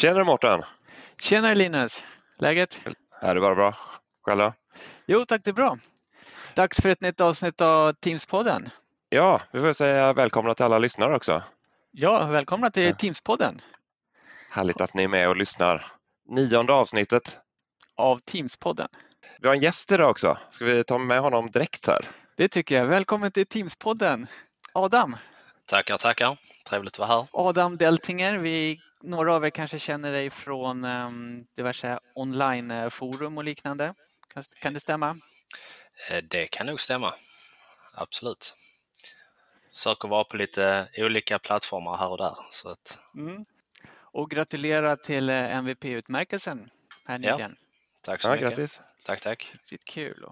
Tjenare Mårten! Tjenare Linus! Läget? Är det bara bra? Själva? Jo tack, det är bra. Dags för ett nytt avsnitt av Teams-podden. Ja, vi får säga välkomna till alla lyssnare också. Ja, välkomna till Ja. Teams-podden Härligt att ni är med och lyssnar. Nionde avsnittet. av Teams-podden. Vi har en gäst idag också. Ska vi ta med honom direkt här? Det tycker jag. Välkommen till Teams-podden. Adam, Tackar, tackar. Trevligt att vara här. Adam Deltinger. Vi, några av er kanske känner dig från um, diverse online-forum och liknande. Kan, kan det stämma? Eh, Det kan nog stämma. Absolut. Försöker vara på lite olika plattformar här och där. Så att, Mm. Och gratulerar till eh, MVP-utmärkelsen här Ja. nyligen. tack så Ja, mycket. grattis. Tack, tack. Riktigt kul.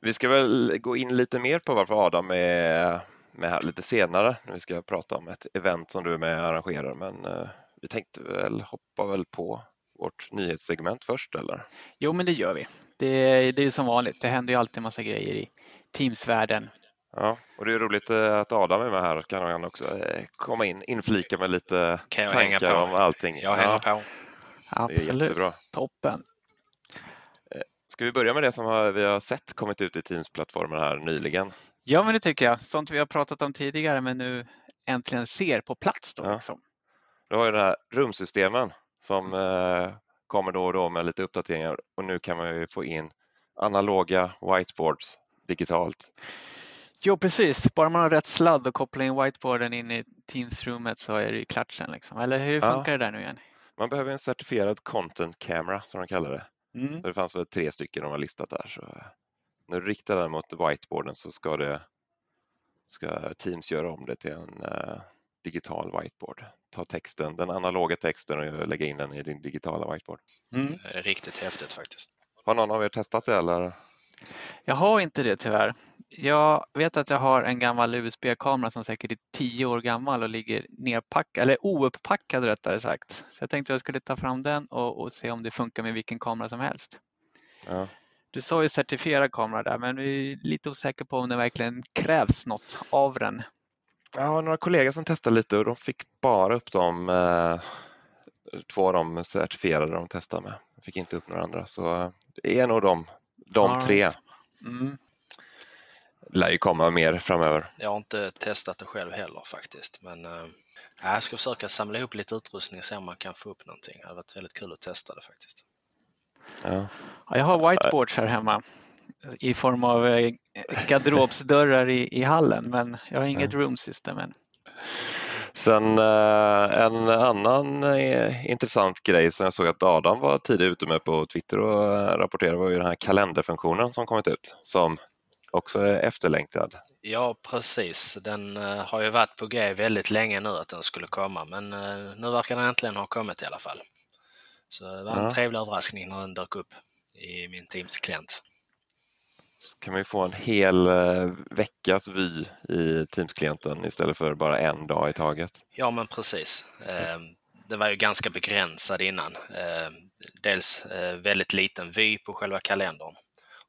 Vi ska väl gå in lite mer på varför Adam är med här lite senare när vi ska prata om ett event som du är med och arrangerar. Men eh, vi tänkte väl hoppa väl på vårt nyhetssegment först eller? Jo, men det gör vi. Det, det är som vanligt. Det händer ju alltid massa grejer i Teams-världen. Ja, och det är roligt eh, att Adam är med här. Kan han också eh, komma in, inflika med lite Kan jag hänga tankar på? om allting. Jag hänger ja, på. Absolut. jättebra. Toppen. Ska vi börja med det som vi har sett kommit ut i Teams-plattformen här nyligen? Ja, men det tycker jag. Sånt vi har pratat om tidigare men nu äntligen ser på plats. Då, Ja. liksom. Du har ju de här rumsystemen som eh, kommer då och då med lite uppdateringar och nu kan man ju få in analoga whiteboards digitalt. Jo, precis. Bara man har rätt sladd och kopplar in whiteboarden in i Teams-rummet så är det ju klart sen. Liksom. Eller hur Ja. funkar det där nu igen? Man behöver en certifierad content camera som de kallar det. Mm. Det fanns väl tre stycken de har listat där. Så eh, när du riktar den mot whiteboarden så ska, det, ska Teams göra om det till en eh, digital whiteboard. Ta texten, den analoga texten och lägga in den i din digitala whiteboard. Mm. Riktigt häftigt faktiskt. Har någon av er testat det eller? Jag har inte det tyvärr. Jag vet att jag har en gammal USB-kamera som säkert är tio år gammal och ligger nerpackad, eller ouppackad rättare sagt. Så jag tänkte att jag skulle ta fram den och, och se om det funkar med vilken kamera som helst. Ja. Du sa ju certifierad kamera där, men vi är lite osäkra på om det verkligen krävs något av den. Jag har några kollegor som testade lite och de fick bara upp dem, eh, två av dem certifierade de testade med. De fick inte upp några andra så det är nog de, de All tre. right. Mm. lär ju komma mer framöver. Jag har inte testat det själv heller faktiskt. Men eh, jag ska försöka samla ihop lite utrustning och se om man kan få upp någonting. Det hade varit väldigt kul att testa det faktiskt. Ja. Ja, jag har whiteboards här hemma i form av eh, garderobsdörrar i, i hallen, men jag har inget room system än. Sen eh, en annan eh, intressant grej som jag såg att Adam var tidigt ute med på Twitter och rapporterade var ju den här kalenderfunktionen som kommit ut som också är efterlängtad. Ja, precis. Den har ju varit på G väldigt länge nu att den skulle komma, men nu verkar den äntligen ha kommit i alla fall. Så det var en Ja. trevlig överraskning när den dök upp i min Teams-klient. Så kan man ju få en hel eh, veckas vy i Teams-klienten istället för bara en dag i taget. Ja, men precis. Eh, Den var ju ganska begränsad innan. Eh, Dels eh, väldigt liten vy på själva kalendern.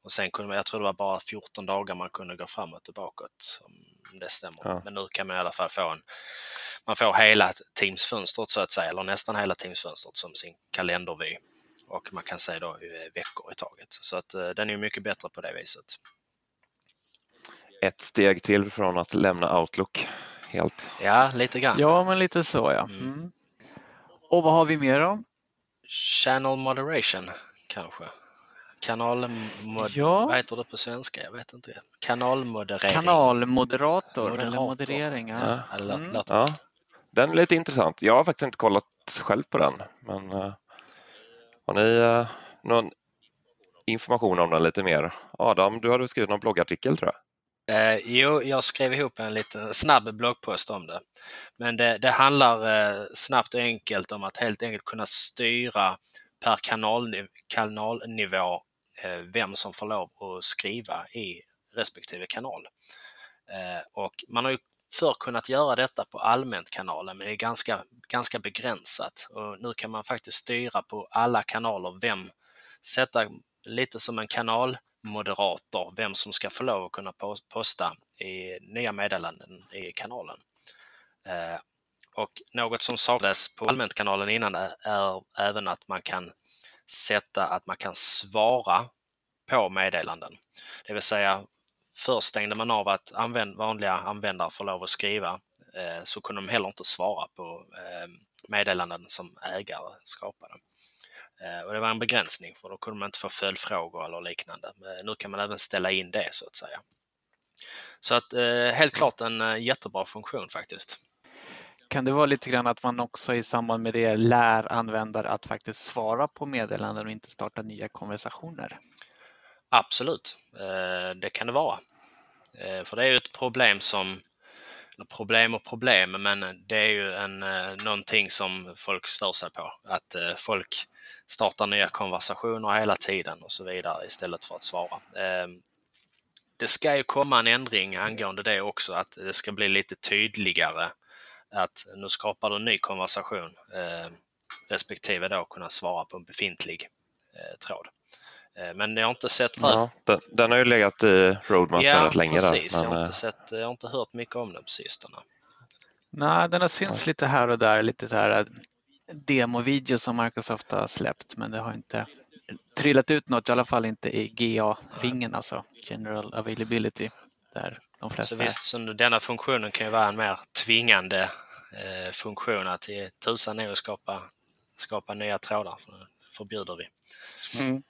Och sen kunde man, jag tror det var bara 14 dagar man kunde gå framåt och bakåt, om det stämmer. Ja. Men nu kan man i alla fall få en, man får hela Teams-fönstret så att säga, eller nästan hela Teams-fönstret som sin kalendervy. Och man kan se då eh, veckor i taget. Så att eh, den är ju mycket bättre på det viset. Ett steg till från att lämna Outlook helt. Ja, lite grann. Ja, men lite så ja. Mm. Mm. Och vad har vi mer då? Channel moderation, kanske. Kanal... Ja. Vad heter det på svenska? Jag vet inte. Kanalmoderering. Kanalmoderator eller Moderator. moderering. Ja. Ja. Mm. Ja, den är lite intressant. Jag har faktiskt inte kollat själv på den, men eh, har ni eh, någon information om den lite mer? Adam, du hade skrivit någon bloggartikel tror jag. Eh, jo, jag skrev ihop en liten snabb bloggpost om det. Men det, det handlar eh, snabbt och enkelt om att helt enkelt kunna styra per kanalniv kanalnivå eh, vem som får lov att skriva i respektive kanal. Eh, och man har ju förr kunnat göra detta på allmänt-kanalen men det är ganska, ganska begränsat. Och nu kan man faktiskt styra på alla kanaler vem, sätta lite som en kanalmoderator, vem som ska få lov att kunna posta i nya meddelanden i kanalen. Eh, Och något som saknades på allmänt-kanalen innan är även att man kan sätta att man kan svara på meddelanden. Det vill säga, först stängde man av att använd vanliga användare får lov att skriva eh, så kunde de heller inte svara på eh, meddelanden som ägare skapade. Eh, och det var en begränsning för då kunde man inte få följdfrågor eller liknande. Men nu kan man även ställa in det så att säga. Så att eh, helt klart en eh, jättebra funktion faktiskt. Kan det vara lite grann att man också i samband med det lär användare att faktiskt svara på meddelanden och inte starta nya konversationer? Absolut, eh, det kan det vara. Eh, för det är ju ett problem som problem och problem, men det är ju en, eh, någonting som folk stör sig på. Att folk startar nya konversationer hela tiden och så vidare istället för att svara ehm, det ska ju komma en ändring angående det också, att det ska bli lite tydligare att nu skapar du en ny konversation respektive då kunna svara på en befintlig tråd. Eh, men jag har inte sett... Ja, den, den, har ju legat i roadmap ja, rätt länge. Precis. Där, men... jag, har inte sett, jag har inte hört mycket om den på sistone. Nej, den har synts lite här och där, lite så här eh, demovideo som Microsoft har släppt, men det har inte trillat ut något, i alla fall inte i GA-ringen, alltså General Availability. Där de flesta så visst, så denna funktionen kan ju vara en mer tvingande eh, funktion att tusan är att skapa, skapa nya trådar, för det förbjuder vi. Mm.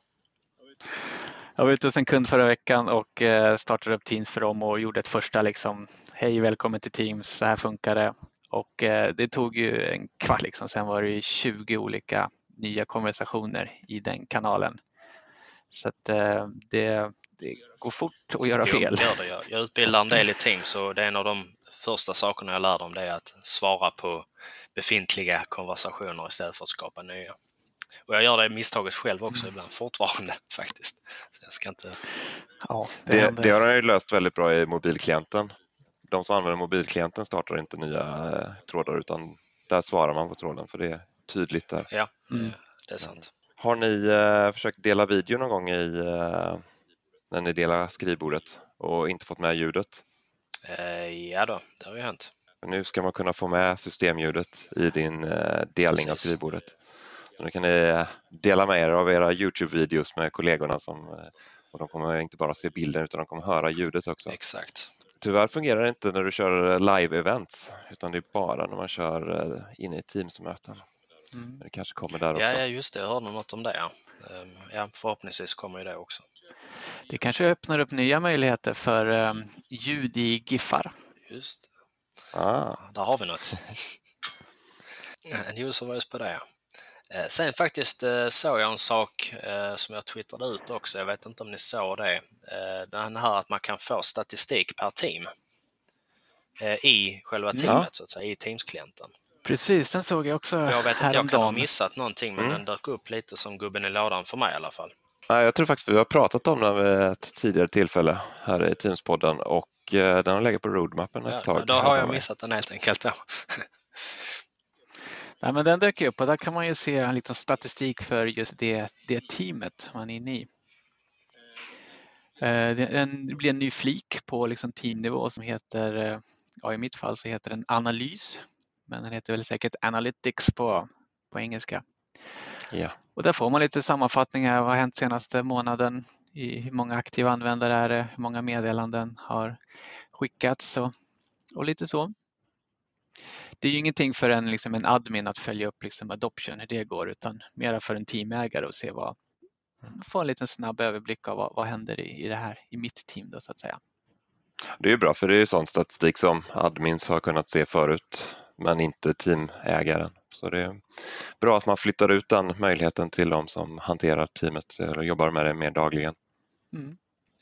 Jag var ute hos en kund förra veckan och eh, startade upp Teams för dem och gjorde ett första liksom, hej välkommen till Teams, så här funkar det. Och eh, det tog ju en kvart, liksom. sen var det 20 olika nya konversationer i den kanalen. Så att eh, det, det går fort att göra fel. Det. Jag, jag utbildar en del i Teams och det är en av de första sakerna jag lär dem det är att svara på befintliga konversationer istället för att skapa nya. Och jag gör det misstaget själv också mm. ibland fortfarande faktiskt. Så jag ska inte... ja, det, det, det har jag ju löst väldigt bra i mobilklienten. De som använder mobilklienten startar inte nya eh, trådar utan där svarar man på tråden för det är tydligt där. Ja, mm. det är sant. Har ni eh, försökt dela video någon gång i, eh, när ni delar skrivbordet och inte fått med ljudet? Eh, ja då, det har ju hänt. Nu ska man kunna få med systemljudet i din eh, delning Precis. av skrivbordet. Så nu kan ni eh, dela med er av era Youtube-videos med kollegorna som, eh, och de kommer inte bara se bilden utan de kommer höra ljudet också. Exakt. Tyvärr fungerar det inte när du kör live-events utan det är bara när man kör inne i Teams-möten. Mm. Det kanske kommer där också. Ja, ja, just det. Jag hörde något om det. Ja. Ehm, ja, förhoppningsvis kommer ju det också. Det kanske öppnar upp nya möjligheter för um, ljud i GIFar. Just det. Ah. Där har vi något. en user voice på det. Eh, sen faktiskt eh, såg jag en sak eh, som jag twittrade ut också. Jag vet inte om ni såg det. Den här att man kan få statistik per team i själva teamet, ja. så att säga, i Teams-klienten. Precis, den såg jag också Jag vet att jag kan ha missat någonting, men mm. den dök upp lite som gubben i lådan för mig i alla fall. Jag tror faktiskt vi har pratat om den vid ett tidigare tillfälle här i Teamspodden och den har legat på roadmappen ett ja, tag. Då har jag missat den helt enkelt. Nej, men den dök upp och där kan man ju se en liten statistik för just det, det teamet man är inne i. Eh, det blir en ny flik på liksom teamnivå som heter, eh, ja, i mitt fall så heter den analys men den heter väl säkert Analytics på, på engelska. Ja. Och där får man lite sammanfattningar. Vad har hänt senaste månaden? I hur många aktiva användare är det? Hur många meddelanden har skickats och, och lite så. Det är ju ingenting för en, liksom en admin att följa upp liksom adoption, hur det går, utan mera för en teamägare att se vad, få en liten snabb överblick av vad, vad händer i, i det här, i mitt team då så att säga. Det är ju bra för det är ju sån statistik som admins har kunnat se förut men inte teamägaren. Så det är bra att man flyttar ut den möjligheten till de som hanterar teamet och jobbar med det mer dagligen. Mm.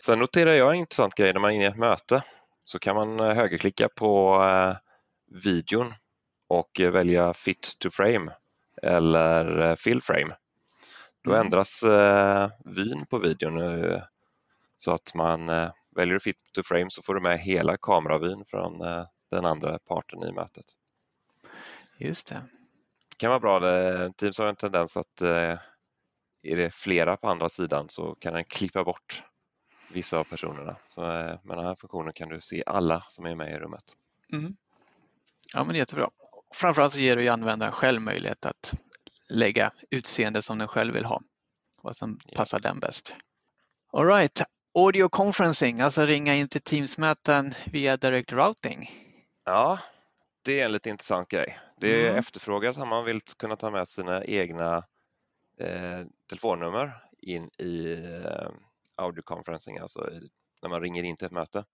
Sen noterar jag en intressant grej när man är inne i ett möte så kan man eh, högerklicka på eh, videon och välja fit to frame eller eh, fill frame. Då mm. ändras vyn på videon så att man väljer fit to frame så får du med hela kameravyn från den andra parten i mötet. Just det. Det kan vara bra. Teams har en tendens att eh, är det flera på andra sidan så kan den klippa bort vissa av personerna. Så eh, med den här funktionen kan du se alla som är med i rummet. Mm. Ja, men jättebra. Framförallt så ger det ju användaren själv möjlighet att lägga utseende som den själv vill ha. Vad som Ja. passar den bäst. All right. Audio conferencing, alltså ringa in till Teams-möten via direct routing. Ja, det är en lite intressant grej. Det är Mm. efterfrågat att man vill kunna ta med sina egna eh, telefonnummer in i eh, audio conferencing, alltså i, när man ringer in till ett möte.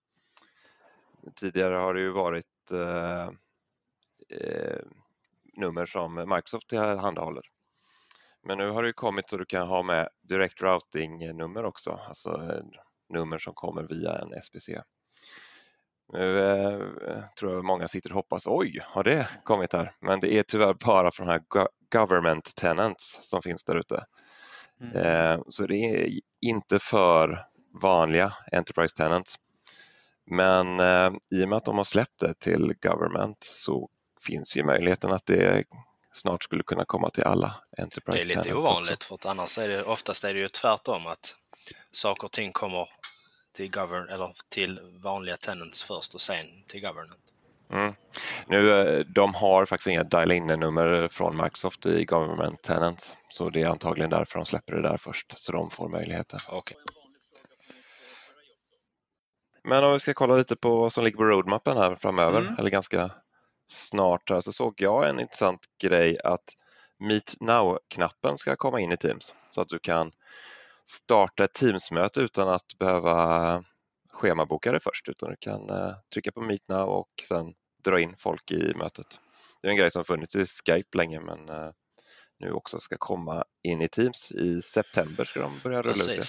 Tidigare har det ju varit eh, eh, nummer som Microsoft tillhandahåller. Men nu har det ju kommit så du kan ha med direct routing-nummer också, alltså eh, nummer som kommer via en SPC. Nu eh, tror jag många sitter och hoppas, oj, har det kommit här? Men det är tyvärr bara från de här go- government tenants som finns där ute. Mm. Eh, så det är inte för vanliga Enterprise Tenants. Men eh, i och med att de har släppt det till Government så finns ju möjligheten att det snart skulle kunna komma till alla Det Enterprise är lite ovanligt också. för att annars är det oftast är det ju tvärtom att saker och ting kommer till, govern, eller till vanliga tenants först och sen till government. Mm. Nu, eh, de har faktiskt inga dial-in-nummer från Microsoft i Government Tenants så det är antagligen därför de släpper det där först så de får möjligheten. Okej. Men om vi ska kolla lite på vad som ligger på roadmappen här framöver, Mm. eller ganska snart, här, så såg jag en intressant grej att Meet Now-knappen ska komma in i Teams så att du kan starta ett Teams-möte utan att behöva schemaboka det först, utan du kan eh, trycka på Meet Now och sen dra in folk i mötet. Det är en grej som funnits i Skype länge men eh, nu också ska komma in i Teams. I september ska de börja rulla ut det.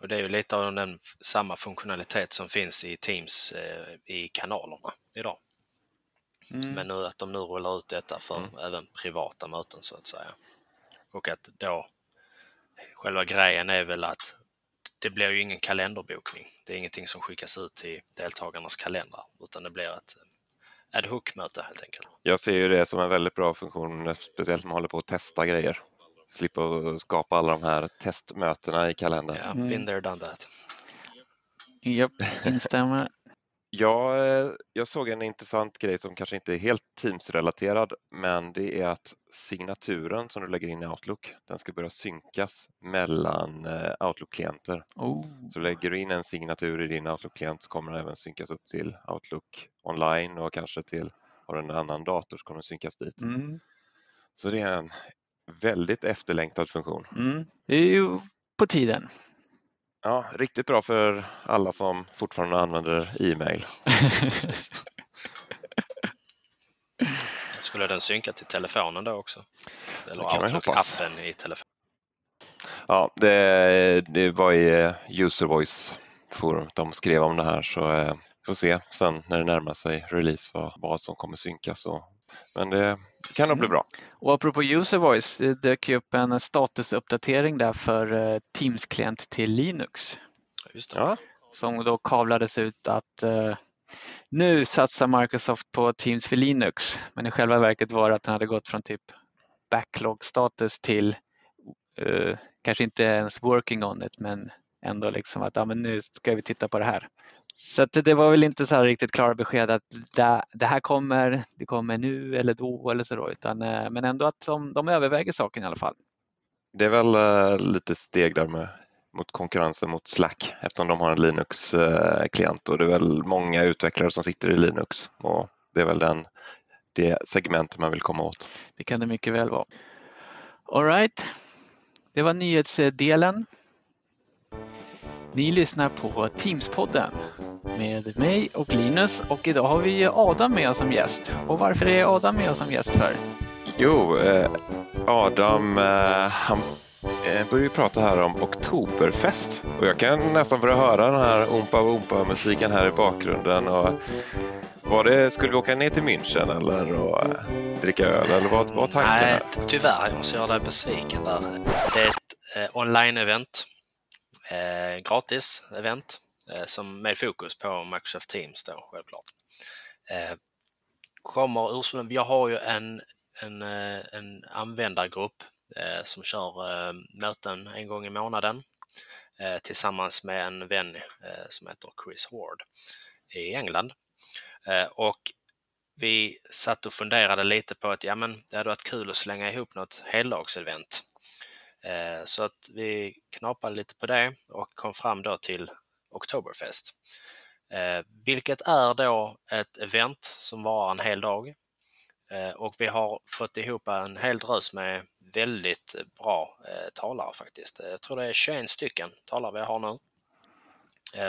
Och det är ju lite av den samma funktionalitet som finns i Teams eh, i kanalerna idag. Mm. Men nu att de nu rullar ut detta för Mm. även privata möten så att säga. Och att då själva grejen är väl att det blir ju ingen kalenderbokning. Det är ingenting som skickas ut till deltagarnas kalendrar utan det blir ett ad hoc-möte helt enkelt. Jag ser ju det som en väldigt bra funktion, speciellt när man håller på att testa grejer. Slippa att skapa alla de här testmötena i kalendern. Ja, Mm. been there, done that. Japp, instämmer. Jag, eh, jag såg en intressant grej som kanske inte är helt Teams-relaterad, men det är att signaturen som du lägger in i Outlook, den ska börja synkas mellan eh, Outlook-klienter. Oh. Så lägger du in en signatur i din Outlook-klient så kommer den även synkas upp till Outlook online och kanske till, har du en annan dator så kommer den synkas dit. Mm. Så det är en väldigt efterlängtad funktion. Mm. Det är ju på tiden. Ja, riktigt bra för alla som fortfarande använder e-mail. Skulle den synka till telefonen då också? Eller. Outlook-appen i telefonen? Ja, det, det var i eh, User Voice forum de skrev om det här så eh, får se sen när det närmar sig release vad, vad som kommer synkas. Och, men det kan nog bli bra. Och apropå user voice, det dök ju upp en statusuppdatering där för eh, Teams-klient till Linux Just det. Ja, som då kavlades ut att eh, nu satsar Microsoft på Teams för Linux. Men i själva verket var det att den hade gått från typ backlog-status till eh, kanske inte ens working on it men ändå liksom att ja, men nu ska vi titta på det här. Så det- var väl inte så här riktigt klara besked att det, det här kommer, det kommer nu eller då eller så då, utan, eh, men ändå att de, de överväger saken i alla fall. det är väl eh, lite steg där med, mot konkurrensen mot Slack eftersom de har en Linux-klient och det är väl många utvecklare som sitter i Linux och det är väl den, det segment man vill komma åt. Det kan det mycket väl vara. All right. Det var nyhetsdelen. Ni lyssnar på Teamspodden med mig och Linus och idag har vi Adam med oss som gäst. Och varför är Adam med oss som gäst för? Jo, eh, Adam eh, han eh, började ju prata här om Oktoberfest och jag kan nästan börja höra den här Oompa Oompa musiken här i bakgrunden. Och var det, skulle vi åka ner till München eller och, eh, dricka öl eller vad var tanken? Nej, Här? t- tyvärr. Jag måste göra dig besviken där. Det är ett eh, online-event. Eh, gratis event eh, som med fokus på Microsoft Teams då, självklart. Eh, kommer ursprungligen, jag har ju en, en, eh, en användargrupp eh, som kör eh, möten en gång i månaden eh, tillsammans med en vän eh, som heter Chris Ward i England. Eh, och vi satt och funderade lite på att ja, men det hade varit kul att slänga ihop något heldagsevent. Eh, så att vi knapade lite på det och kom fram då till Oktoberfest. Eh, vilket är då ett event som varar en hel dag. Eh, och vi har fått ihop en hel drös med väldigt bra talare faktiskt. Jag tror det är 21 stycken talare vi har nu.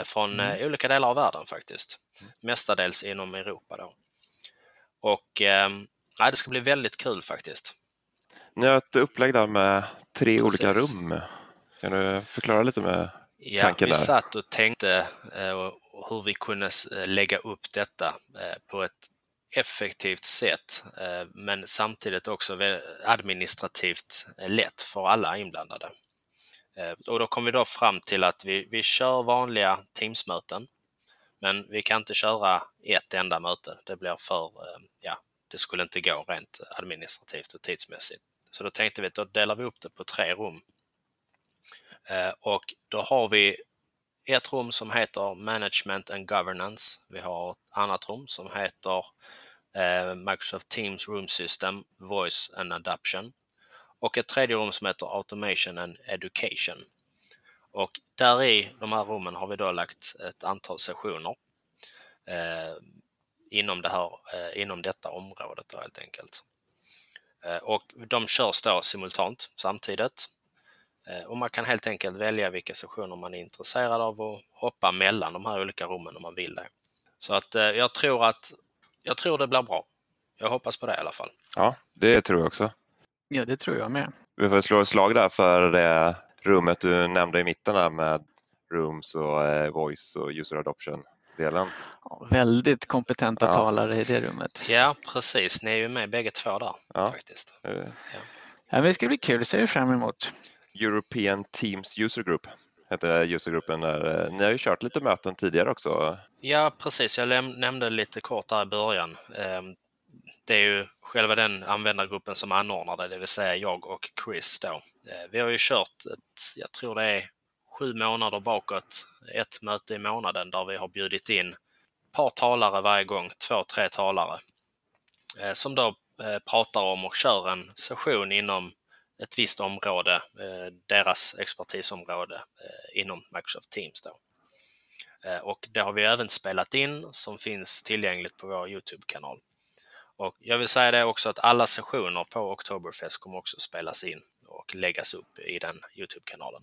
Från mm. olika delar av världen faktiskt. Mestadels inom Europa då. Och eh, det ska bli väldigt kul faktiskt. Ni har ett upplägg där med tre Precis. olika rum. Kan du förklara lite med ja, tanken där? Vi satt och tänkte eh, hur vi kunde eh, lägga upp detta eh, på ett effektivt sätt men samtidigt också administrativt lätt för alla inblandade. Och då kom vi då fram till att vi, vi kör vanliga Teamsmöten men vi kan inte köra ett enda möte. Det blir för, ja, det skulle inte gå rent administrativt och tidsmässigt. Så då tänkte vi att då delar vi upp det på tre rum. Eh, och då har vi ett rum som heter Management and Governance. Vi har ett annat rum som heter eh, Microsoft Teams Room System, Voice and Adoption. Och ett tredje rum som heter Automation and Education. Och där i de här rummen har vi då lagt ett antal sessioner eh, inom, det här, eh, inom detta området då, helt enkelt. Eh, och de körs då simultant samtidigt. Eh, och man kan helt enkelt välja vilka sessioner man är intresserad av och hoppa mellan de här olika rummen om man vill det. Så att eh, jag tror att jag tror det blir bra. Jag hoppas på det i alla fall. Ja, det tror jag också. Ja, det tror jag med. Vi får slå ett slag där för det rummet du nämnde i mitten där med Rooms och Voice och User Adoption delen. Väldigt kompetenta ja. talare i det rummet. Ja, precis. Ni är ju med bägge två där ja. faktiskt. Ja. Ja, men det ska bli kul, det ser vi fram emot. European Teams User Group heter usergruppen. Där. Ni har ju kört lite möten tidigare också. Ja, precis. Jag nämnde lite kort där i början. Ehm, det är ju själva den användargruppen som anordnar det, det vill säga jag och Chris då. Eh, vi har ju kört, ett, jag tror det är sju månader bakåt, ett möte i månaden där vi har bjudit in ett par talare varje gång, två, tre talare, eh, som då eh, pratar om och kör en session inom ett visst område, eh, deras expertisområde inom Microsoft Teams. Då. Och det har vi även spelat in som finns tillgängligt på vår Youtube-kanal. Och jag vill säga det också att alla sessioner på Oktoberfest kommer också spelas in och läggas upp i den Youtube-kanalen.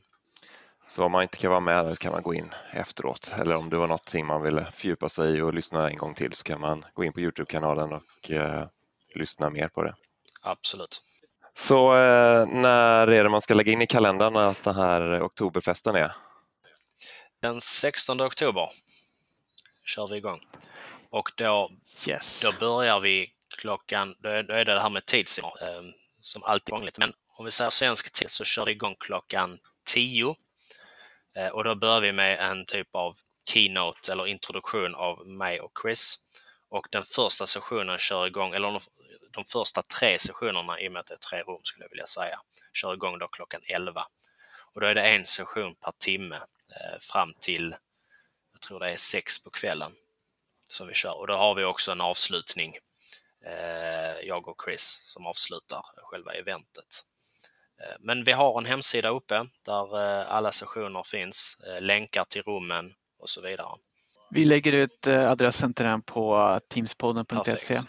Så om man inte kan vara med kan man gå in efteråt eller om det var någonting man ville fördjupa sig i och lyssna en gång till så kan man gå in på Youtube-kanalen och eh, lyssna mer på det. Absolut. Så eh, när är det man ska lägga in i kalendern att den här oktoberfesten är? Den 16 oktober kör vi igång. Och då, yes. då börjar vi klockan, då är, då är det det här med tidszoner eh, som alltid är vanligt. Men om vi säger svensk tid så kör vi igång klockan 10 Eh, Eh, och då börjar vi med en typ av keynote eller introduktion av mig och Chris. Och den första sessionen kör igång, eller de, de första tre sessionerna, i och med att det är tre rum skulle jag vilja säga, kör igång då klockan 11. Och då är det en session per timme eh, fram till, jag tror det är sex på kvällen som vi kör. Och då har vi också en avslutning, eh, jag och Chris, som avslutar själva eventet. Eh, men vi har en hemsida uppe där eh, alla sessioner finns, eh, länkar till rummen och så vidare. Vi lägger ut adressen till den på teamspodden.se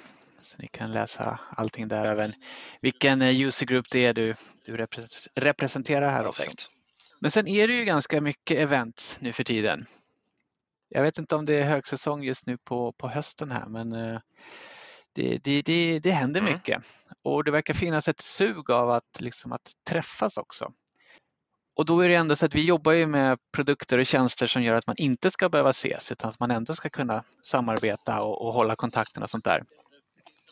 så ni kan läsa allting där, även vilken usergrupp det är du, du representerar här Perfekt. också. Men sen är det ju ganska mycket event nu för tiden. Jag vet inte om det är högsäsong just nu på, på hösten här, men det, det, det, det händer mm. mycket och det verkar finnas ett sug av att, liksom, att träffas också. Och då är det ändå så att vi jobbar ju med produkter och tjänster som gör att man inte ska behöva ses utan att man ändå ska kunna samarbeta och, och hålla kontakten och sånt där.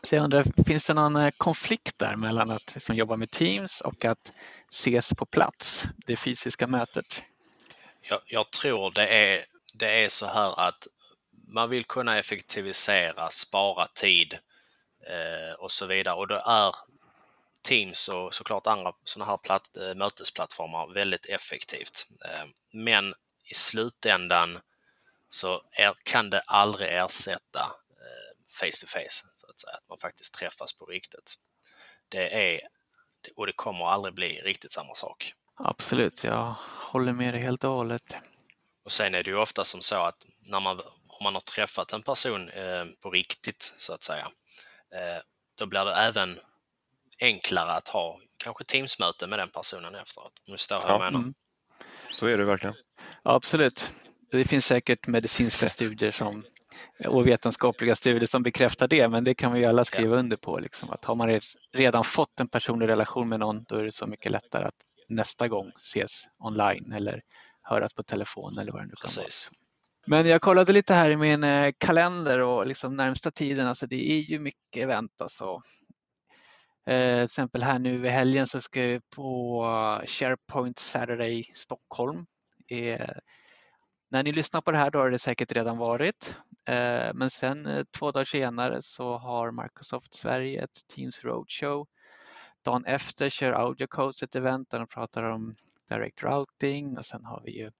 Så jag undrar, finns det någon eh, konflikt där mellan att liksom jobba med Teams och att ses på plats, det fysiska mötet? Jag, jag tror det är, det är så här att man vill kunna effektivisera, spara tid och så vidare. Och då är Teams och såklart andra sådana här platt, eh, mötesplattformar väldigt effektivt. Eh, men i slutändan så är, kan det aldrig ersätta face to face. att säga, att man faktiskt träffas på riktigt. Det är, och det kommer aldrig bli riktigt samma sak. Absolut, jag håller med dig helt och hållet. Och sen är det ju ofta som så att när man, om man har träffat en person eh, på riktigt så att säga, eh, då blir det även enklare att ha kanske Teamsmöte med den personen efteråt. Om du förstår hur jag menar. Mm. Så är det verkligen. Absolut. Det finns säkert medicinska studier som, och vetenskapliga studier som bekräftar det, men det kan vi alla skriva ja. under på. Liksom, att har man redan fått en personlig relation med någon, då är det så mycket lättare att nästa gång ses online eller höras på telefon eller vad det nu kan Precis. vara. Men jag kollade lite här i min eh, kalender och liksom närmsta tiden, alltså det är ju mycket event alltså. Eh, till exempel här nu i helgen så ska vi på SharePoint Saturday Stockholm. Eh, när ni lyssnar på det här då har det säkert redan varit. Eh, men sen eh, två dagar senare så har Microsoft Sverige ett Teams Roadshow. Dagen efter kör AudioCodes ett event där de pratar om Direct Routing och sen har vi ju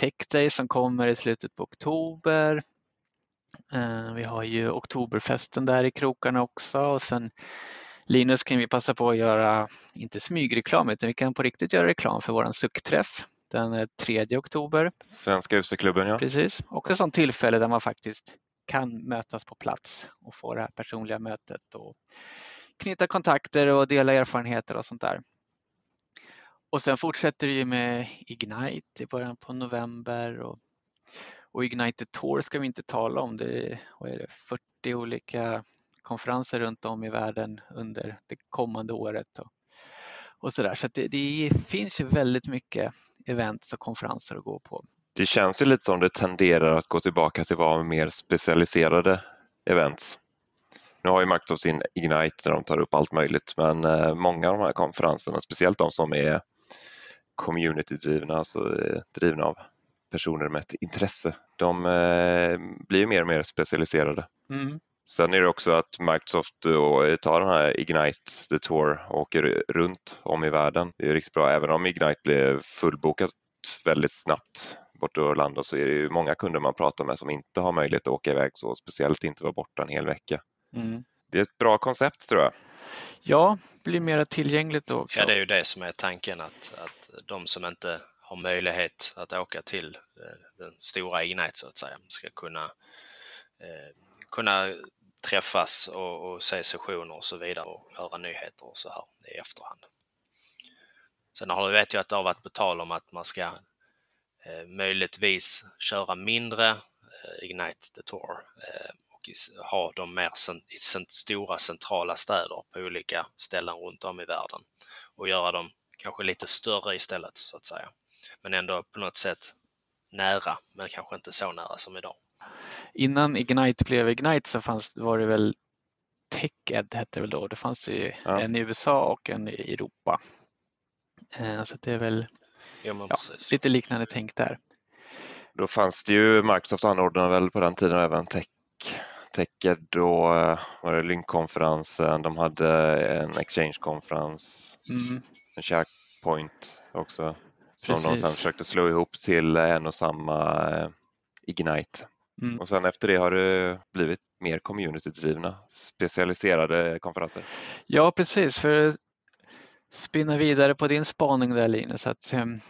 Tech Day som kommer i slutet på oktober. Eh, vi har ju Oktoberfesten där i krokarna också och sen Linus kan vi passa på att göra, inte smygreklam, utan vi kan på riktigt göra reklam för våran suckträff den 3 oktober. Svenska UC-klubben, ja. Precis, och ett sådant tillfälle där man faktiskt kan mötas på plats och få det här personliga mötet och knyta kontakter och dela erfarenheter och sånt där. Och sen fortsätter det ju med Ignite i början på november och, och Ignite Tour ska vi inte tala om. Det är, vad är det, 40 olika konferenser runt om i världen under det kommande året. Och, och så där. så det, det finns ju väldigt mycket events och konferenser att gå på. Det känns ju lite som det tenderar att gå tillbaka till att vara mer specialiserade events. Nu har ju Microsoft sin Ignite där de tar upp allt möjligt men eh, många av de här konferenserna, speciellt de som är community-drivna, alltså eh, drivna av personer med ett intresse, de eh, blir mer och mer specialiserade. Mm. Sen är det också att Microsoft tar den här Ignite the Tour och åker runt om i världen. Det är riktigt bra. Även om Ignite blev fullbokat väldigt snabbt bort i Orlando så är det ju många kunder man pratar med som inte har möjlighet att åka iväg så, speciellt inte vara borta en hel vecka. Mm. Det är ett bra koncept tror jag. Ja, blir mer tillgängligt då också. Ja, det är ju det som är tanken att, att de som inte har möjlighet att åka till eh, den stora Ignite så att säga ska kunna eh, kunna träffas och, och se sessioner och så vidare och höra nyheter och så här i efterhand. Sen har, vet jag att det har varit på tal om att man ska eh, möjligtvis köra mindre eh, Ignite the Tour eh, och ha dem mer i stora centrala städer på olika ställen runt om i världen och göra dem kanske lite större istället så att säga. Men ändå på något sätt nära, men kanske inte så nära som idag innan Ignite blev Ignite så fanns, var det väl TechEd hette det väl då. Det fanns ju ja. en i USA och en i Europa. Eh, så det är väl ja, ja, lite liknande tänk där. Då fanns det ju, Microsoft anordnade väl på den tiden även Tech Och eh, var det Lynk-konferensen, de hade en Exchange-konferens, mm. en SharePoint också som Precis. de sen försökte slå ihop till en och samma eh, Ignite. Mm. Och sen efter det har det blivit mer communitydrivna, specialiserade konferenser. Ja, precis. För att spinna vidare på din spaning där Linus, att um,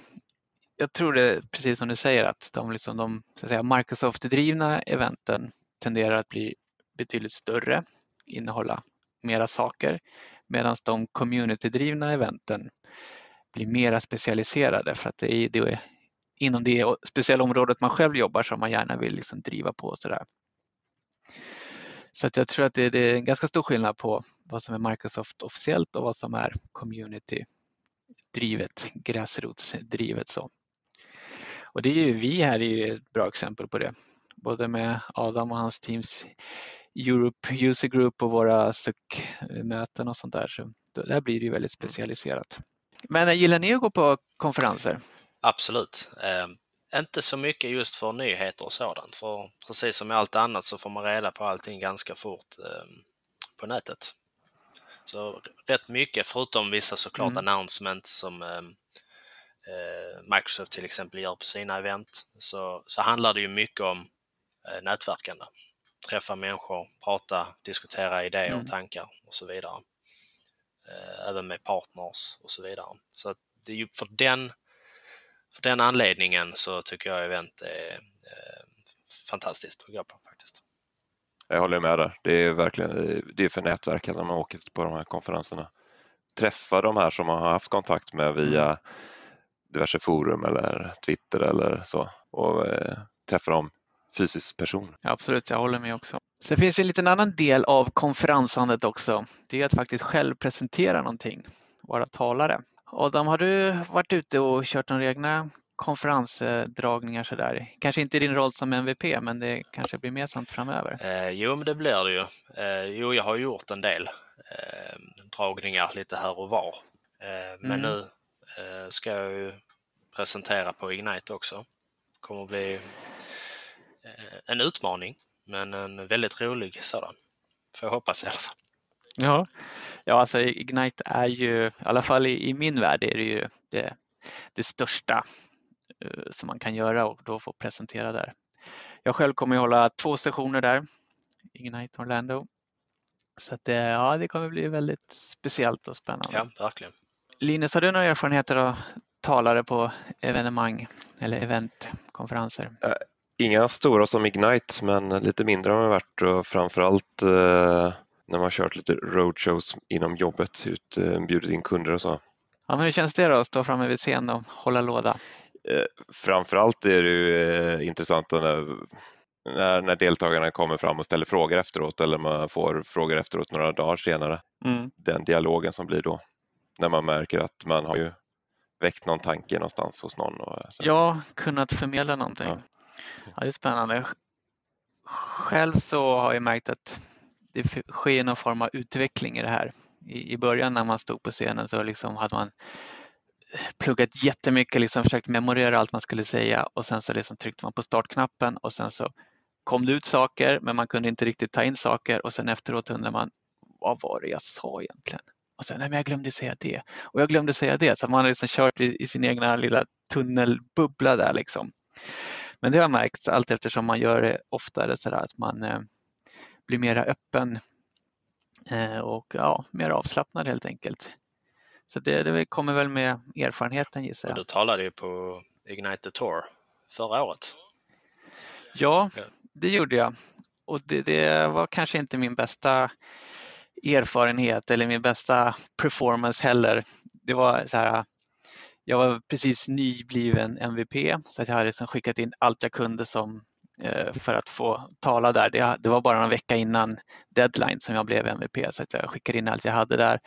jag tror det precis som du säger att de, liksom, de Microsoft-drivna eventen tenderar att bli betydligt större, innehålla mera saker, medan de communitydrivna eventen blir mera specialiserade för att det är, det är inom det speciella området man själv jobbar som man gärna vill liksom driva på. Och så där. så att jag tror att det, det, är en ganska stor skillnad på vad som är Microsoft officiellt och vad som är community-drivet, gräsrotsdrivet. Så. Och det är ju, vi här är ju ett bra exempel på det. Både med Adam och hans teams Europe User Group och våra SUC-möten och sånt där. Så där blir det ju väldigt specialiserat. Men gillar ni att gå på konferenser? Absolut. Eh, inte så mycket just för nyheter och sådant, för precis som med allt annat så får man reda på allting ganska fort eh, på nätet. Så rätt mycket, förutom vissa såklart mm. announcement som ehm, eh, Microsoft till exempel gör på sina event, så, så handlar det ju mycket om eh, nätverkande. träffa människor, prata, diskutera idéer och Mm. tankar och så vidare. Eh, Även med partners och så vidare. Så att det är ju för den, för den anledningen så tycker jag event är eh, fantastiskt att gå på faktiskt. Jag håller med där. Det är verkligen det är för nätverket när man åker på de här konferenserna. Träffa de här som man har haft kontakt med via diverse forum eller Twitter eller så och eh, träffa dem fysisk person. Absolut, jag håller med också. Sen finns det en liten annan del av konferensandet också. Det är att faktiskt själv presentera någonting, vara talare. Adam, har du varit ute och kört några egna konferensdragningar sådär? Kanske inte i din roll som MVP, men det kanske blir mer sånt framöver. Eh, jo, men det blir det ju. Eh, jo, jag har gjort en del eh, dragningar lite här och var. Eh, men Mm. nu eh, ska jag ju presentera på Ignite också. kommer att bli en utmaning, men en väldigt rolig sådan. Får jag hoppas i alla fall. Ja, ja alltså Ignite är ju, i alla fall i, i min värld, är det ju det, det största eh, som man kan göra och då få presentera där. Jag själv kommer att hålla två sessioner där, Ignite Orlando. Så att det, ja, det kommer bli väldigt speciellt och spännande. Ja, verkligen. Linus, har du några erfarenheter av talare på evenemang eller eventkonferenser? Inga stora som Ignite men lite mindre har man varit och framförallt eh, när man kört lite roadshows inom jobbet, ut, eh, bjudit in kunder och så. Ja, men hur känns det då att stå framme vid scen och hålla låda? Eh, framförallt är det ju eh, intressant när, när, när deltagarna kommer fram och ställer frågor efteråt eller man får frågor efteråt några dagar senare. Mm. Den dialogen som blir då. När man märker att man har ju väckt någon tanke någonstans hos någon. Och, så. Ja, kunnat förmedla någonting. Ja. Ja. det är spännande. Själv så har jag märkt att det sker någon form av utveckling i det här. I, i början när man stod på scenen så liksom hade man pluggat jättemycket, liksom försökt memorera allt man skulle säga och sen så liksom tryckte man på startknappen och sen så kom det ut saker men man kunde inte riktigt ta in saker och sen efteråt undrar man vad var det jag sa egentligen? Och sen, nej men jag glömde säga det och jag glömde säga det. Så man har liksom kört i, i sin egna lilla tunnelbubbla där liksom. Men det har jag märkt allt eftersom man gör det oftare så där att man eh, blir mera öppen eh, och ja, mer avslappnad helt enkelt. Så det, det kommer väl med erfarenheten gissar Och jag. du talade ju på Ignite the Tour förra året. Ja, Ja. det gjorde jag. Och det, det var kanske inte min bästa erfarenhet eller min bästa performance heller. Det var så här, jag var precis nybliven MVP så att jag hade liksom skickat in allt jag kunde som, eh, för att få tala där. Det, det var bara en vecka innan deadline som jag blev MVP så att jag skickade in allt jag hade där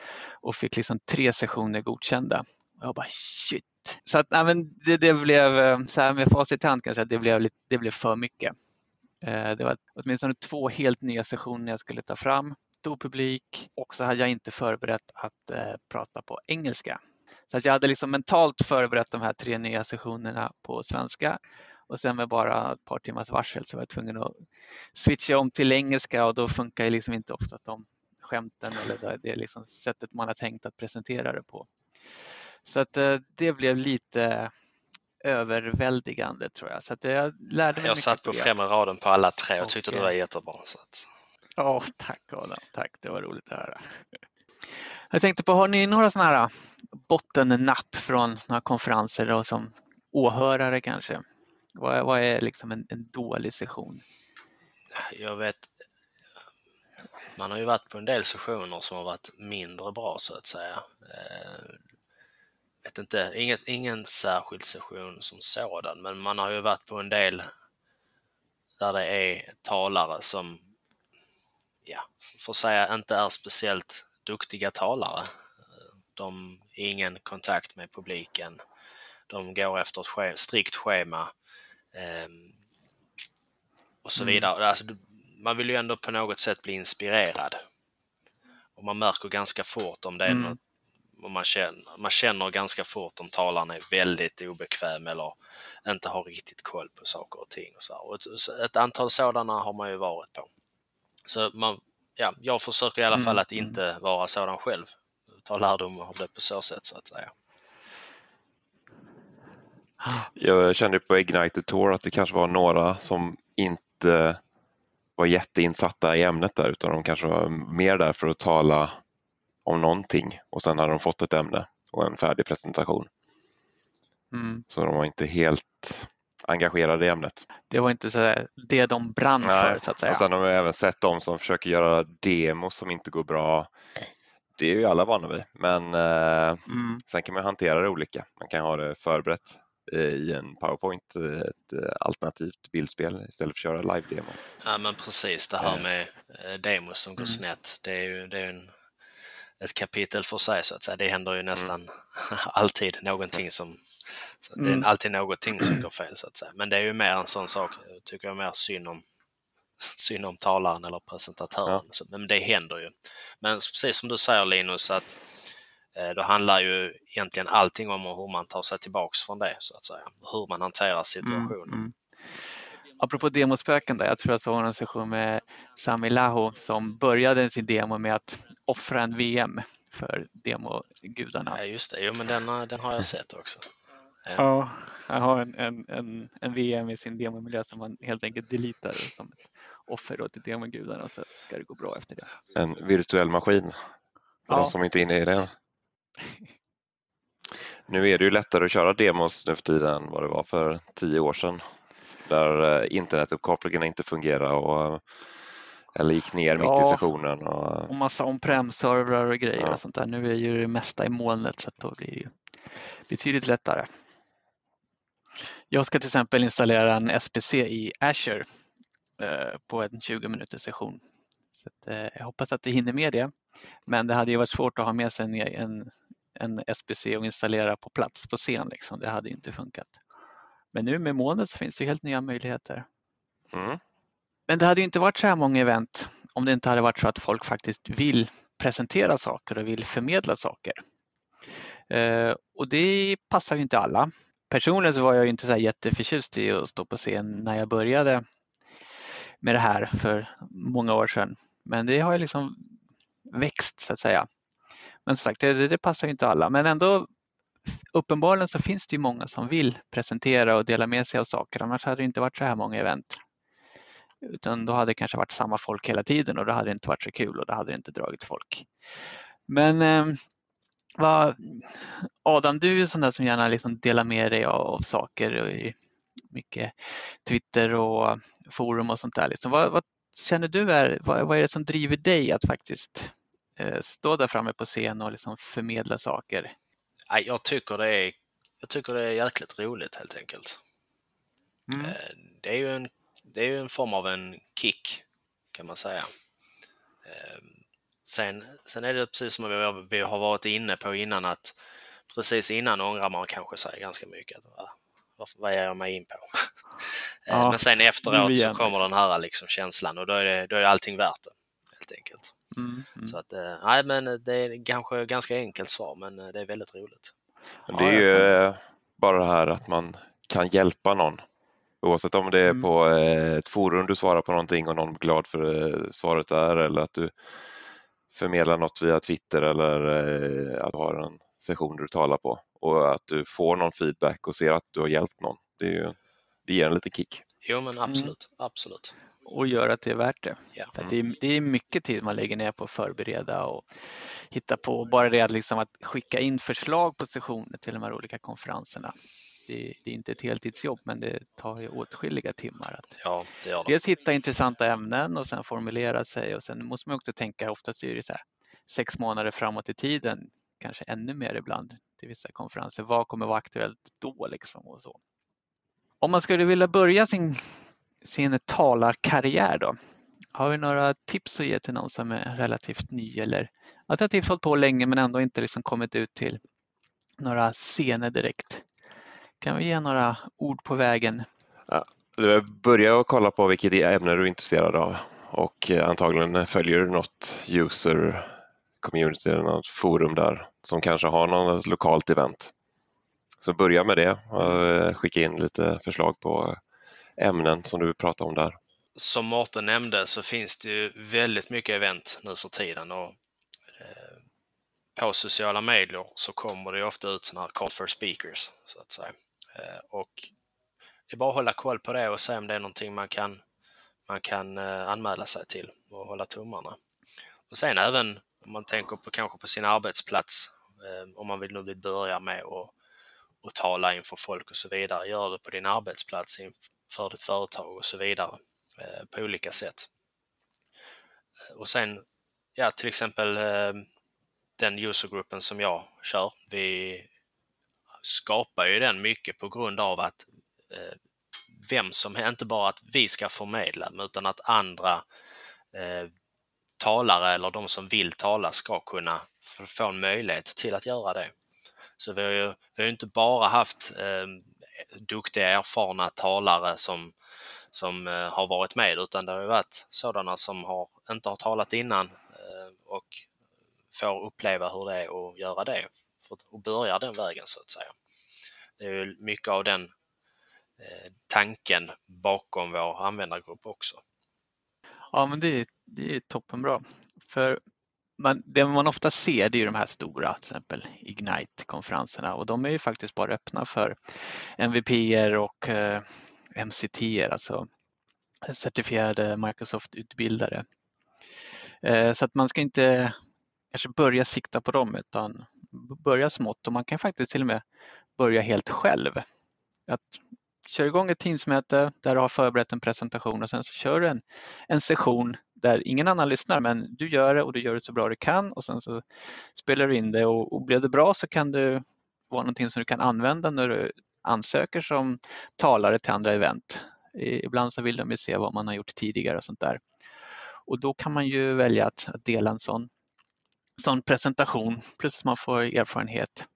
och fick liksom tre sessioner godkända. Och jag bara shit. Så att, nej, men det, det blev, eh, så här med facit i hand kan jag säga att det blev, det blev för mycket. Eh, Det var åtminstone två helt nya sessioner jag skulle ta fram. Stor publik och så hade jag inte förberett att eh, prata på engelska. Så att jag hade liksom mentalt förberett de här tre nya sessionerna på svenska och sen med bara ett par timmars varsel så var jag tvungen att switcha om till engelska och då funkar ju liksom inte oftast de skämten eller det, liksom sättet man har tänkt att presentera det på. Så att eh, det blev lite överväldigande tror jag. Så att jag lärde mig Jag satt på främre raden på alla tre och tyckte det var jättebra. Så att, Ja, tack Adam. Tack, det var roligt att höra. Jag tänkte på, har ni några sådana här äh, bottennapp från några konferenser då, som åhörare kanske? Vad är, vad är liksom en, en dålig session? jag vet, man har ju varit på en del sessioner som har varit mindre bra så att säga. Eh, vet inte, inget, ingen särskild session som sådan, men man har ju varit på en del där det är talare som, ja, får säga inte är speciellt duktiga talare. De har ingen kontakt med publiken. De går efter ett strikt schema. ehm, och så Mm. vidare. Alltså, du- man vill ju ändå på något sätt bli inspirerad. Och man märker ganska fort om det är Mm. något, man, känner, man känner ganska fort om talaren är väldigt obekväm eller inte har riktigt koll på saker och ting. Och så. Och ett, ett antal sådana har man ju varit på. Så man, ja, jag försöker i alla Mm, fall att mm. inte vara sådan själv. Ta lärdom av det på så sätt så att säga. Jag kände på Ignite the Tour att det kanske var några som inte vara jätteinsatta i ämnet där utan de kanske var mer där för att tala om någonting och sen hade de fått ett ämne och en färdig presentation. Mm. Så de var inte helt engagerade i ämnet. Det var inte så där, det de brann för så att säga. Och sen har vi även sett de som försöker göra demos som inte går bra. Det är ju alla vana vid, men eh, Mm. sen kan man hantera det olika. Man kan ha det förberett i en PowerPoint, eh, ett eh, alternativt bildspel istället för att köra live-demo. Ja men precis det här med eh, demos som går Mm. snett. Det är ju det är en, ett kapitel för sig så att säga. Det händer ju nästan alltid någonting som så Det är Mm. alltid någonting som går fel så att säga. Men det är ju mer en sån sak, tycker jag mer synd om, synd om talaren eller presentatören. Så, men det händer ju. Men precis som du säger Linus, att eh, då handlar ju egentligen allting om hur man tar sig tillbaks från det så att säga. Hur man hanterar situationen. Mm, mm. Apropå demospöken, där, jag tror jag såg en session med Sami Laho som började sin demo med att offra en VM för demogudarna. Ja, just det. Jo, men den, har- den har jag sett också. Ja. Ja, han har en, en, en, en VM i sin demomiljö som man helt enkelt deletar som ett offer då till demogudarna så ska det gå bra efter det. En virtuell maskin för Ja. de som inte är inne i det. Nu är det ju lättare att köra demos nu för tiden än vad det var för tio år sedan. Där eh, internetuppkopplingen inte fungerade och, eller gick ner mitt i Ja. sessionen. Och, Och massa on-prem-servrar och grejer Ja. och sånt där. Nu är ju det mesta i molnet så då blir det ju betydligt lättare. Jag ska till exempel installera en SPC i Azure eh, på en 20 minuters session. Så att, eh, jag hoppas att vi hinner med det. Men det hade ju varit svårt att ha med sig en, en, SPC och installera på plats på scen. Liksom. Det hade inte funkat. Men nu med molnet så finns det helt nya möjligheter. mm, Men det hade ju inte varit så här många event om det inte hade varit så att folk faktiskt vill presentera saker och vill förmedla saker. Eh, och det passar ju inte alla. Personligen så var jag ju inte så här jätteförtjust i att stå på scen när jag började med det här för många år sedan. Men det har ju liksom växt så att säga. Men som sagt, det, det passar ju inte alla. Men ändå uppenbarligen så finns det ju många som vill presentera och dela med sig av saker. Annars hade det inte varit så här många event. Utan då hade det kanske varit samma folk hela tiden och det hade inte varit så kul och det hade inte dragit folk. Men eh, vad, Adam, du är ju sån där som gärna liksom delar med dig av, saker och i mycket Twitter och forum och sånt där. Liksom. Vad, vad känner du är, vad, vad är det som driver dig att faktiskt eh, stå där framme på scen och liksom förmedla saker? Jag, tycker det är, jag tycker det är jäkligt roligt helt enkelt. Mm. Eh, Det är ju en, det är ju en form av en kick kan man säga. Sen, sen är det precis som vi har, varit inne på innan att precis innan ångrar man kanske sig ganska mycket. Vad, vad ger jag mig in på? Eh, Ja, Men sen efteråt så kommer den här liksom känslan och då är, det, då är allting värt det. Helt enkelt. Mm. Mm. Så att, eh, nej men det är kanske ett ganska enkelt svar men eh, det är väldigt roligt. Det är ju bara det här att man kan hjälpa någon. Oavsett om det är Mm. på ett forum du svarar på någonting och någon blir glad för svaret där eller att du förmedlar något via Twitter eller eh, att du har en session du talar på och att du får någon feedback och ser att du har hjälpt någon. Det, är ju, det ger en liten kick. Jo men absolut, absolut. och göra att det är värt det. För att det, är, det är mycket tid man lägger ner på att förbereda och hitta på. Bara det att, liksom att skicka in förslag på sessioner till de här olika konferenserna. Det, det är inte ett heltidsjobb men det tar ju åtskilliga timmar att Ja, det dels hitta intressanta ämnen och sen formulera sig och sen måste man också tänka, oftast är det så här sex månader framåt i tiden, kanske ännu mer ibland till vissa konferenser. Vad kommer vara aktuellt då liksom och så. Om man skulle vilja börja sin, sin talarkarriär då, har vi några tips att ge till någon som är relativt ny eller alternativt hållit på länge men ändå inte liksom kommit ut till några scener direkt? Kan vi ge några ord på vägen? Du börjar att kolla på vilket ämne du är intresserad av och eh, antagligen följer du något user community eller något forum där som kanske har något lokalt event. Så börja med det och eh, skicka in lite förslag på ämnen som du vill prata om där. Som Mårten nämnde så finns det ju väldigt mycket event nu för tiden och på sociala medier så kommer det ju ofta ut sådana här call for speakers så att säga. Eh, och det är bara att hålla koll på det och se om det är någonting man kan, man kan eh, anmäla sig till och hålla tummarna. Och sen även om man tänker på kanske på sin arbetsplats, eh, om man vill nu vill börja med att och tala inför folk och så vidare. Gör det på din arbetsplats, inför ditt företag och så vidare på olika sätt. Och sen, ja till exempel den usergruppen som jag kör, vi skapar ju den mycket på grund av att eh, vem som, inte bara att vi ska förmedla, utan att andra eh, talare eller de som vill tala ska kunna få en möjlighet till att göra det. Så vi har ju vi har inte bara haft eh, duktiga, erfarna talare som, som eh, har varit med, utan det har ju varit sådana som har, inte har talat innan eh, och får uppleva hur det är att göra det och börjar den vägen så att säga. Det är ju mycket av den eh, tanken bakom vår användargrupp också. Ja, men det, är, det är toppenbra. För man, det man ofta ser det är de här stora, till exempel Ignite-konferenserna och de är ju faktiskt bara öppna för MVP-er och eh, MCT-er, alltså certifierade Microsoft-utbildare. Eh, så att man ska inte kanske börja sikta på dem utan börja smått och man kan faktiskt till och med börja helt själv. Att köra igång ett Teamsmöte där du har förberett en presentation och sen så kör du en, en session där ingen annan lyssnar men du gör det och du gör det så bra du kan och sen så spelar du in det och, och blev det bra så kan det vara någonting som du kan använda när du ansöker som talare till andra event. Ibland så vill de ju se vad man har gjort tidigare och sånt där. Och då kan man ju välja att, att dela en sån, sån presentation plus att man får erfarenhet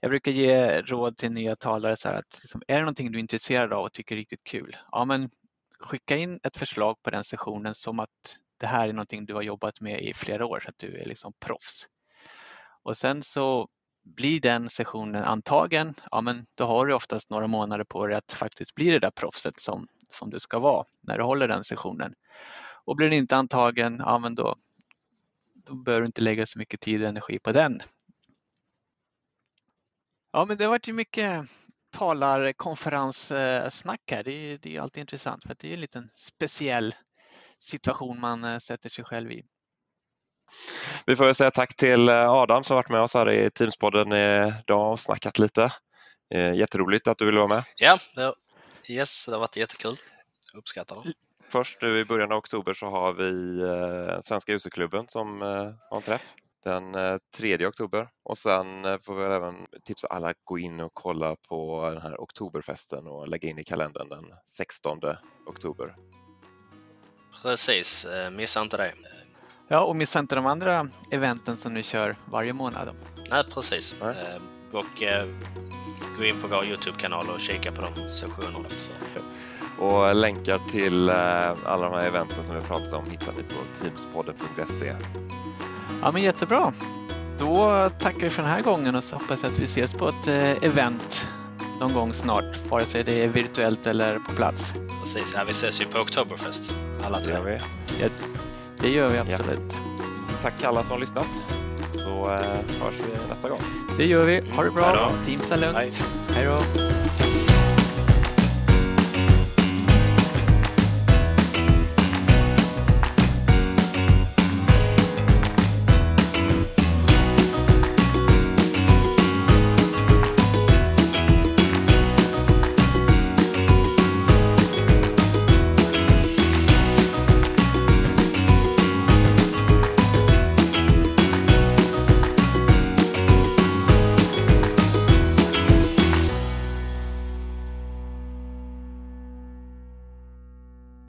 jag brukar ge råd till nya talare så här att liksom, är det någonting du är intresserad av och tycker är riktigt kul, ja men skicka in ett förslag på den sessionen som att det här är någonting du har jobbat med i flera år så att du är liksom proffs. Och sen så blir den sessionen antagen, ja men då har du oftast några månader på dig att faktiskt bli det där proffset som, som du ska vara när du håller den sessionen. Och blir den inte antagen, ja men då, då bör du inte lägga så mycket tid och energi på den Ja, men det har varit mycket talarkonferenssnack här. Det är, det är alltid intressant för det är en liten speciell situation man eh, sätter sig själv i. Vi får säga tack till eh, Adam som varit med oss här i Teamspodden idag och snackat lite. Eh, jätteroligt att du ville vara med. Ja, det, yes, det har varit jättekul. Uppskattar det. Först nu i början av oktober så har vi Svenska useklubben som har en träff den 3 eh, oktober och sen eh, får vi även tipsa alla att gå in och kolla på den här oktoberfesten och lägga in i kalendern den 16 oktober. Precis, eh, missa inte det. Ja, och missa inte de andra eventen som ni kör varje månad. Nej, precis. Nej. Och gå in på vår Youtube-kanal och kika på de sessionerna efter Och länkar till alla de här eventen som vi pratat om hittar ni på teamspodden.se. Ja, men jättebra. Då tackar vi för den här gången och så hoppas jag att vi ses på ett eh, event någon gång snart, vare sig det är virtuellt eller på plats. Precis, ja, vi ses ju på Oktoberfest alla tre. Det gör vi, ja, det gör vi absolut. Ja. Tack alla som har lyssnat så eh, hörs vi nästa gång. Det gör vi. Ha det bra. Teamsa lugnt. Hej då.